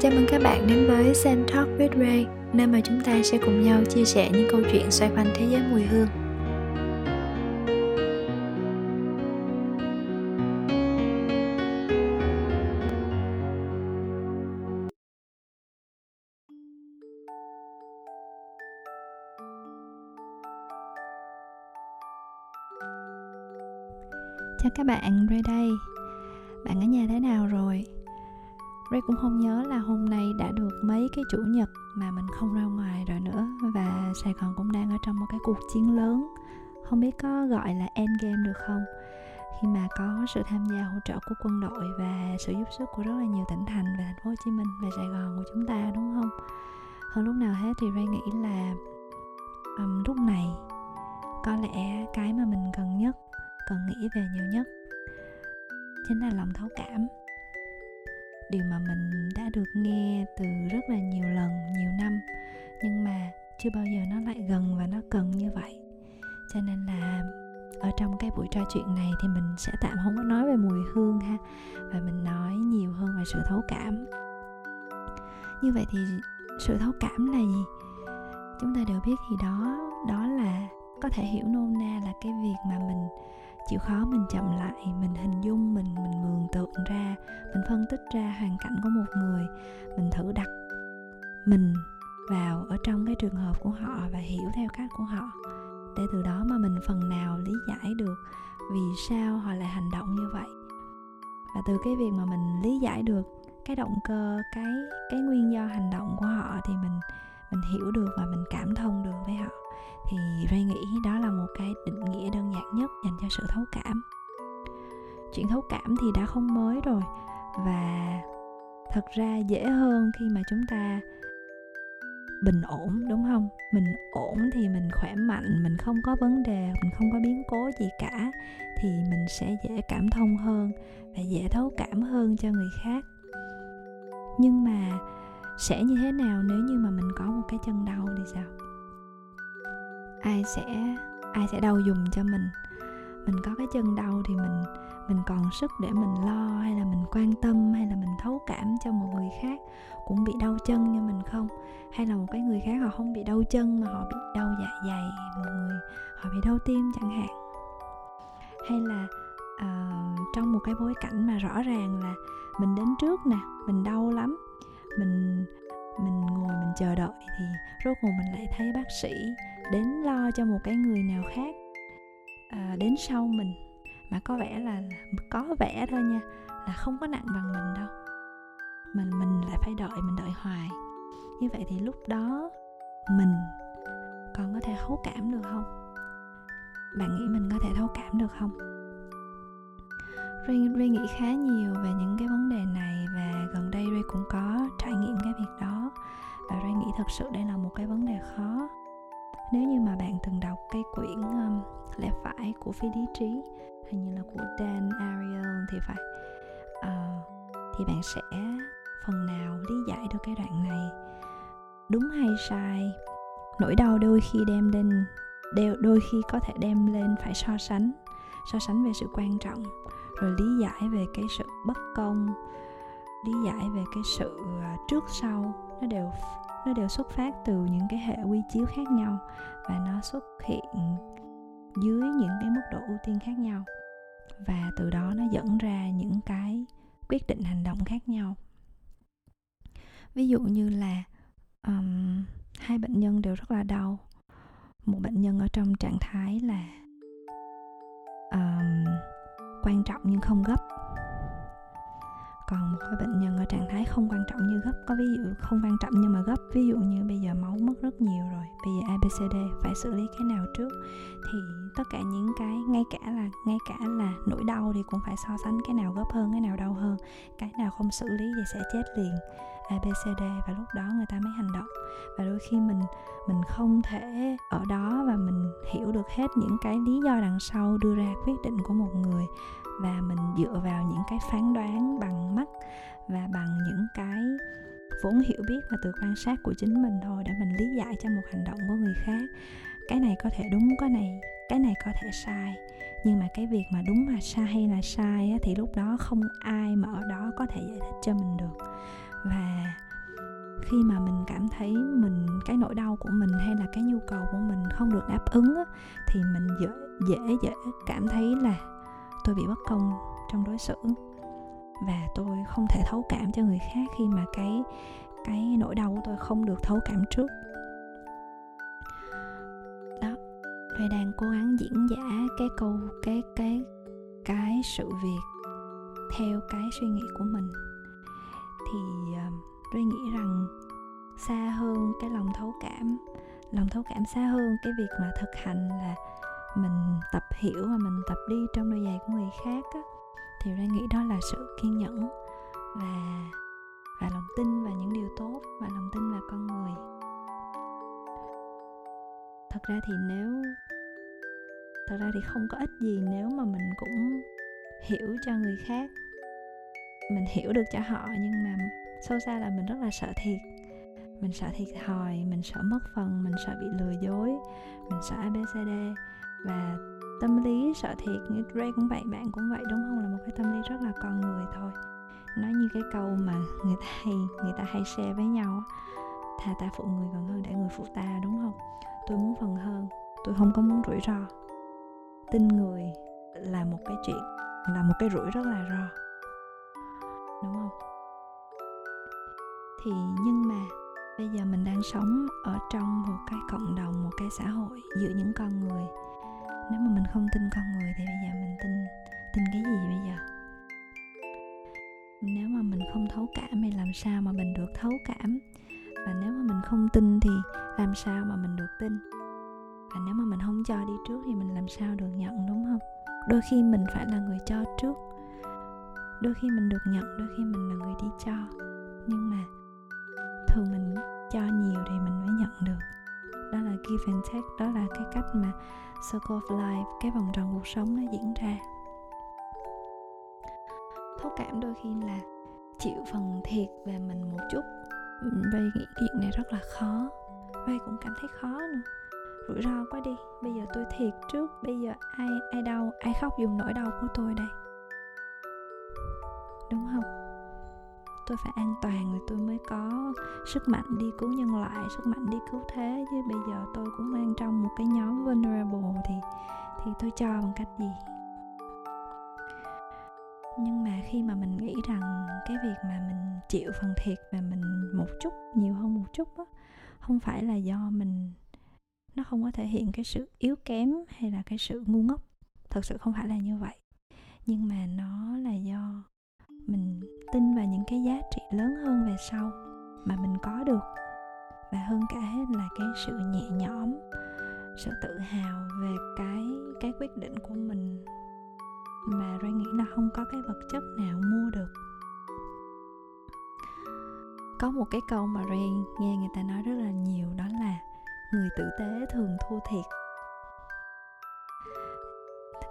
Chào mừng các bạn đến với Sen Talk with Ray, nơi mà chúng ta sẽ cùng nhau chia sẻ những câu chuyện xoay quanh thế giới mùi hương. Chào các bạn, Ray đây. Bạn ở nhà thế nào rồi? Ray cũng không nhớ là hôm nay đã được mấy cái chủ nhật mà mình không ra ngoài rồi nữa. Và Sài Gòn cũng đang ở trong một cái cuộc chiến lớn. Không biết có gọi là endgame được không? Khi mà có sự tham gia hỗ trợ của quân đội và sự giúp sức của rất là nhiều tỉnh thành và thành phố Hồ Chí Minh và Sài Gòn của chúng ta đúng không? Hơn lúc nào hết thì Ray nghĩ là um, lúc này có lẽ cái mà mình cần nhất, cần nghĩ về nhiều nhất chính là lòng thấu cảm điều mà mình đã được nghe từ rất là nhiều lần, nhiều năm, nhưng mà chưa bao giờ nó lại gần và nó cần như vậy. Cho nên là ở trong cái buổi trò chuyện này thì mình sẽ tạm không có nói về mùi hương ha, và mình nói nhiều hơn về sự thấu cảm. Như vậy thì sự thấu cảm là gì? Chúng ta đều biết thì đó đó là có thể hiểu nôm na là cái việc mà mình chịu khó mình chậm lại, mình hình dung, mình mình mường tượng ra, mình phân tích ra hoàn cảnh của một người, mình thử đặt mình vào ở trong cái trường hợp của họ và hiểu theo cách của họ. Để từ đó mà mình phần nào lý giải được vì sao họ lại hành động như vậy. Và từ cái việc mà mình lý giải được cái động cơ, cái cái nguyên do hành động của họ thì mình mình hiểu được và mình cảm thông được với họ. Thì Ray nghĩ đó là một cái sự thấu cảm. Chuyện thấu cảm thì đã không mới rồi và thật ra dễ hơn khi mà chúng ta bình ổn, đúng không? Mình ổn thì mình khỏe mạnh, mình không có vấn đề, mình không có biến cố gì cả thì mình sẽ dễ cảm thông hơn và dễ thấu cảm hơn cho người khác. Nhưng mà sẽ như thế nào nếu như mà mình có một cái chân đau thì sao? Ai sẽ ai sẽ đau dùng cho mình? Mình có cái chân đau thì mình mình còn sức để mình lo hay là mình quan tâm hay là mình thấu cảm cho một người khác cũng bị đau chân như mình không? Hay là một cái người khác họ không bị đau chân mà họ bị đau dạ dày một người họ bị đau tim chẳng hạn? Hay là uh, trong một cái bối cảnh mà rõ ràng là mình đến trước nè mình đau lắm mình mình ngồi mình chờ đợi thì rốt cuộc mình lại thấy bác sĩ đến lo cho một cái người nào khác à, đến sau mình. Mà có vẻ là có vẻ thôi nha là không có nặng bằng mình đâu. Mình mình lại phải đợi mình đợi hoài. Như vậy thì lúc đó mình còn có thể thấu cảm được không? Bạn nghĩ mình có thể thấu cảm được không? Ray, Ray nghĩ khá nhiều về những cái vấn đề này và gần đây Ray cũng có trải nghiệm cái việc đó. Và Ray nghĩ thật sự đây là một cái vấn đề khó nếu như mà bạn từng đọc cái quyển um, lẽ phải của phi lý trí hình như là của Dan Ariely thì phải uh, thì bạn sẽ phần nào lý giải được cái đoạn này? Đúng hay sai? Nỗi đau đôi khi đem lên đều đôi khi có thể đem lên phải so sánh so sánh về sự quan trọng rồi lý giải về cái sự bất công lý giải về cái sự ờ, trước sau nó đều nó đều xuất phát từ những cái hệ quy chiếu khác nhau và nó xuất hiện dưới những cái mức độ ưu tiên khác nhau. Và từ đó nó dẫn ra những cái quyết định hành động khác nhau. Ví dụ như là um, hai bệnh nhân đều rất là đau. Một bệnh nhân ở trong trạng thái là um, quan trọng nhưng không gấp còn một cái bệnh nhân ở trạng thái không quan trọng như gấp, có ví dụ không quan trọng nhưng mà gấp, ví dụ như bây giờ máu mất rất nhiều rồi, bây giờ abcd phải xử lý cái nào trước? Thì tất cả những cái, ngay cả là, ngay cả là nỗi đau thì cũng phải so sánh cái nào gấp hơn, cái nào đau hơn. Cái nào không xử lý thì sẽ chết liền abcd và lúc đó người ta mới hành động. Và đôi khi mình mình không thể ở đó và mình hiểu được hết những cái lý do đằng sau đưa ra quyết định của một người và mình dựa vào những cái phán đoán bằng mắt và bằng những cái vốn hiểu biết và từ quan sát của chính mình thôi để mình lý giải cho một hành động của người khác. Cái này có thể đúng, cái này cái này có thể sai. Nhưng mà cái việc mà đúng mà sai hay là sai thì lúc đó không ai mà ở đó có thể giải thích cho mình được và khi mà mình cảm thấy mình cái nỗi đau của mình hay là cái nhu cầu của mình không được đáp ứng á, thì mình dễ dễ dễ cảm thấy là tôi bị bất công trong đối xử. Và tôi không thể thấu cảm cho người khác khi mà cái cái nỗi đau của tôi không được thấu cảm trước. Đó tôi đang cố gắng diễn giả cái câu cái cái cái sự việc theo cái suy nghĩ của mình thì ờ, tôi nghĩ rằng xa hơn cái lòng thấu cảm lòng thấu cảm xa hơn cái việc mà thực hành là mình tập hiểu và mình tập đi trong đôi giày của người khác á, thì ra nghĩ đó là sự kiên nhẫn và và lòng tin vào những điều tốt và lòng tin vào con người. Thật ra thì nếu thật ra thì không có ích gì nếu mà mình cũng hiểu cho người khác mình hiểu được cho họ, nhưng mà sâu xa là mình rất là sợ thiệt. Mình sợ thiệt thòi, mình sợ mất phần, mình sợ bị lừa dối, mình sợ abcd và tâm lý sợ thiệt, như Ray cũng vậy, bạn cũng vậy, đúng không? Là một cái tâm lý rất là con người thôi. Nói như cái câu mà người ta hay, người ta hay share với nhau thà ta phụ người còn hơn để người phụ ta đúng không? Tôi muốn phần hơn, tôi không có muốn rủi ro. Tin người là một cái chuyện, là một cái rủi rất là ro đúng không? Thì nhưng mà bây giờ mình đang sống ở trong một cái cộng đồng, một cái xã hội giữa những con người. Nếu mà mình không tin con người thì bây giờ mình tin tin cái gì bây giờ? Nếu mà mình không thấu cảm thì làm sao mà mình được thấu cảm? Và nếu mà mình không tin thì làm sao mà mình được tin? Và nếu mà mình không cho đi trước thì mình làm sao được nhận, đúng không? Đôi khi mình phải là người cho trước đôi khi mình được nhận, đôi khi mình là người đi cho. Nhưng mà thường mình cho nhiều thì mình mới nhận được. Đó là give and take, đó là cái cách mà circle of life, cái vòng tròn cuộc sống nó diễn ra. Thấu cảm đôi khi là chịu phần thiệt về mình một chút. Vay nghĩ chuyện này rất là khó. Vay cũng cảm thấy khó nữa. Rủi ro quá đi. Bây giờ tôi thiệt trước. Bây giờ ai ai đau, Ai khóc dùng nỗi đau của tôi đây? Tôi phải an toàn rồi tôi mới có sức mạnh đi cứu nhân loại, sức mạnh đi cứu thế. Chứ bây giờ tôi cũng đang trong một cái nhóm vulnerable thì thì tôi cho bằng cách gì? Nhưng mà khi mà mình nghĩ rằng cái việc mà mình chịu phần thiệt và mình một chút, nhiều hơn một chút á, không phải là do mình, nó không có thể hiện cái sự yếu kém hay là cái sự ngu ngốc. Thật sự không phải là như vậy. Nhưng mà nó là do mình tin vào những cái giá trị lớn hơn về sau mà mình có được. Và hơn cả hết là cái sự nhẹ nhõm, sự tự hào về cái cái quyết định của mình. Mà Ray nghĩ là không có cái vật chất nào mua được. Có một cái câu mà Ray nghe người ta nói rất là nhiều, đó là người tử tế thường thua thiệt.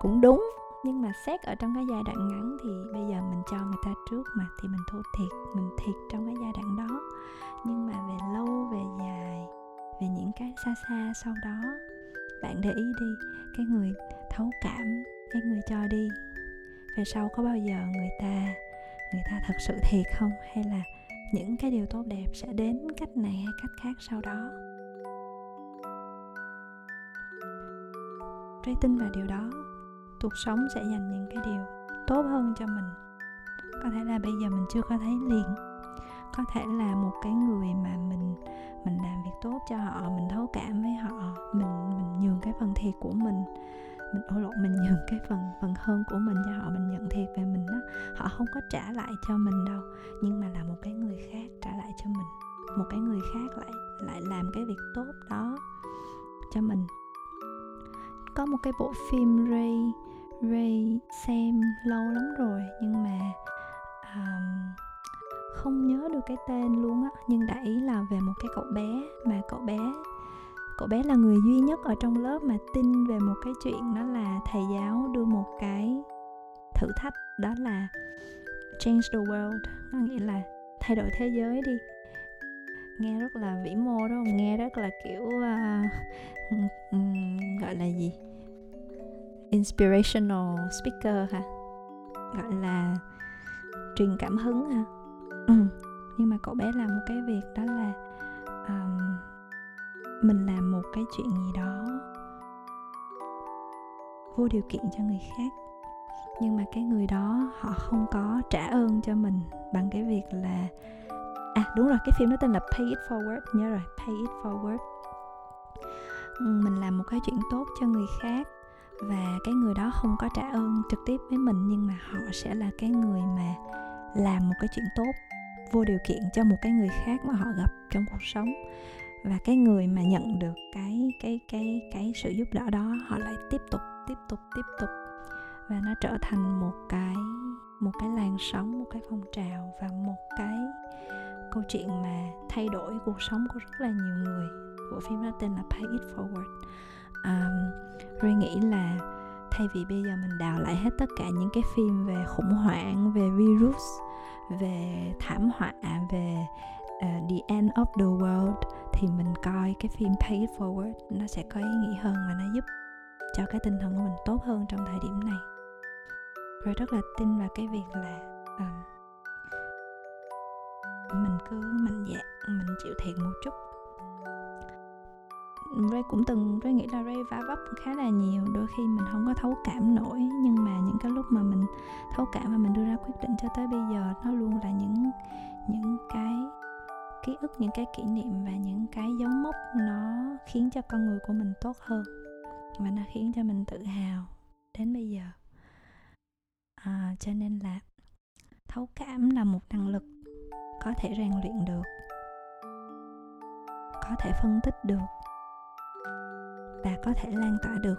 Cũng đúng nhưng mà xét ở trong cái giai đoạn ngắn thì bây giờ mình cho người ta trước mà, thì mình thua thiệt, mình thiệt trong cái giai đoạn đó. Nhưng mà về lâu, về dài, về những cái xa xa sau đó, bạn để ý đi, cái người thấu cảm, cái người cho đi, về sau có bao giờ người ta người ta thật sự thiệt không? Hay là những cái điều tốt đẹp sẽ đến cách này hay cách khác sau đó? Truy tin vào điều đó cuộc sống sẽ dành những cái điều tốt hơn cho mình. Có thể là bây giờ mình chưa có thấy liền. Có thể là một cái người mà mình mình làm việc tốt cho họ, mình thấu cảm với họ, mình mình nhường cái phần thiệt của mình. Mình ô lộn, mình nhường cái phần phần hơn của mình cho họ, mình nhận thiệt về mình đó họ không có trả lại cho mình đâu. Nhưng mà là một cái người khác trả lại cho mình. Một cái người khác lại lại làm cái việc tốt đó cho mình. Có một cái bộ phim Ray Ray xem lâu lắm rồi nhưng mà um, không nhớ được cái tên luôn á. Nhưng đại ý là về một cái cậu bé mà cậu bé cậu bé là người duy nhất ở trong lớp mà tin về một cái chuyện đó là thầy giáo đưa một cái thử thách đó là change the world. Có nghĩa là thay đổi thế giới đi. Nghe rất là vĩ mô đúng không? Nghe rất là kiểu uh, um, gọi là gì? Inspirational speaker hả gọi là truyền cảm hứng hả ừ. nhưng mà cậu bé làm một cái việc đó là um, mình làm một cái chuyện gì đó vô điều kiện cho người khác nhưng mà cái người đó họ không có trả ơn cho mình bằng cái việc là à đúng rồi cái phim đó tên là Pay It Forward nhớ rồi Pay It Forward mình làm một cái chuyện tốt cho người khác và cái người đó không có trả ơn trực tiếp với mình, nhưng mà họ sẽ là cái người mà làm một cái chuyện tốt, vô điều kiện cho một cái người khác mà họ gặp trong cuộc sống. Và cái người mà nhận được cái cái cái cái sự giúp đỡ đó, họ lại tiếp tục tiếp tục tiếp tục. Và nó trở thành một cái một cái làn sóng, một cái phong trào và một cái câu chuyện mà thay đổi cuộc sống của rất là nhiều người. Bộ phim đó tên là Pay It Forward um, Ray nghĩ là thay vì bây giờ mình đào lại hết tất cả những cái phim về khủng hoảng về virus về thảm họa về uh, the end of the world thì mình coi cái phim Pay It Forward nó sẽ có ý nghĩa hơn và nó giúp cho cái tinh thần của mình tốt hơn trong thời điểm này. Rồi rất là tin vào cái việc là um, mình cứ mạnh dạn mình chịu thiệt một chút. Ray cũng từng Ray nghĩ là Ray vá vấp khá là nhiều đôi khi mình không có thấu cảm nổi. Nhưng mà những cái lúc mà mình thấu cảm và mình đưa ra quyết định cho tới bây giờ nó luôn là những những cái ký ức những cái kỷ niệm và những cái dấu mốc nó khiến cho con người của mình tốt hơn và nó khiến cho mình tự hào đến bây giờ. À, cho nên là thấu cảm là một năng lực có thể rèn luyện được có thể phân tích được và có thể lan tỏa được.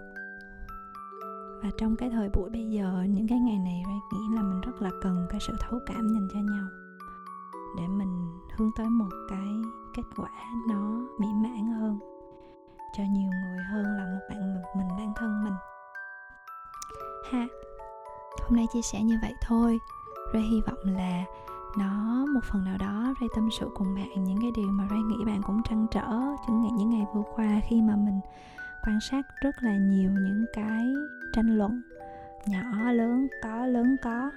Và trong cái thời buổi bây giờ, những cái ngày này, Ray nghĩ là mình rất là cần cái sự thấu cảm dành cho nhau. Để mình hướng tới một cái kết quả nó mỹ mãn hơn, cho nhiều người hơn là một bạn một mình bản thân mình. Ha, hôm nay chia sẻ như vậy thôi. Ray hy vọng là nó, một phần nào đó, Ray tâm sự cùng bạn những cái điều mà Ray nghĩ bạn cũng trăn trở, những ngày những ngày vừa qua khi mà mình quan sát rất là nhiều những cái tranh luận, nhỏ, lớn, có lớn, có.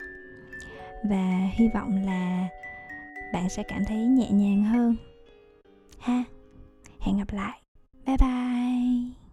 Và hy vọng là bạn sẽ cảm thấy nhẹ nhàng hơn. Ha, hẹn gặp lại. Bye bye.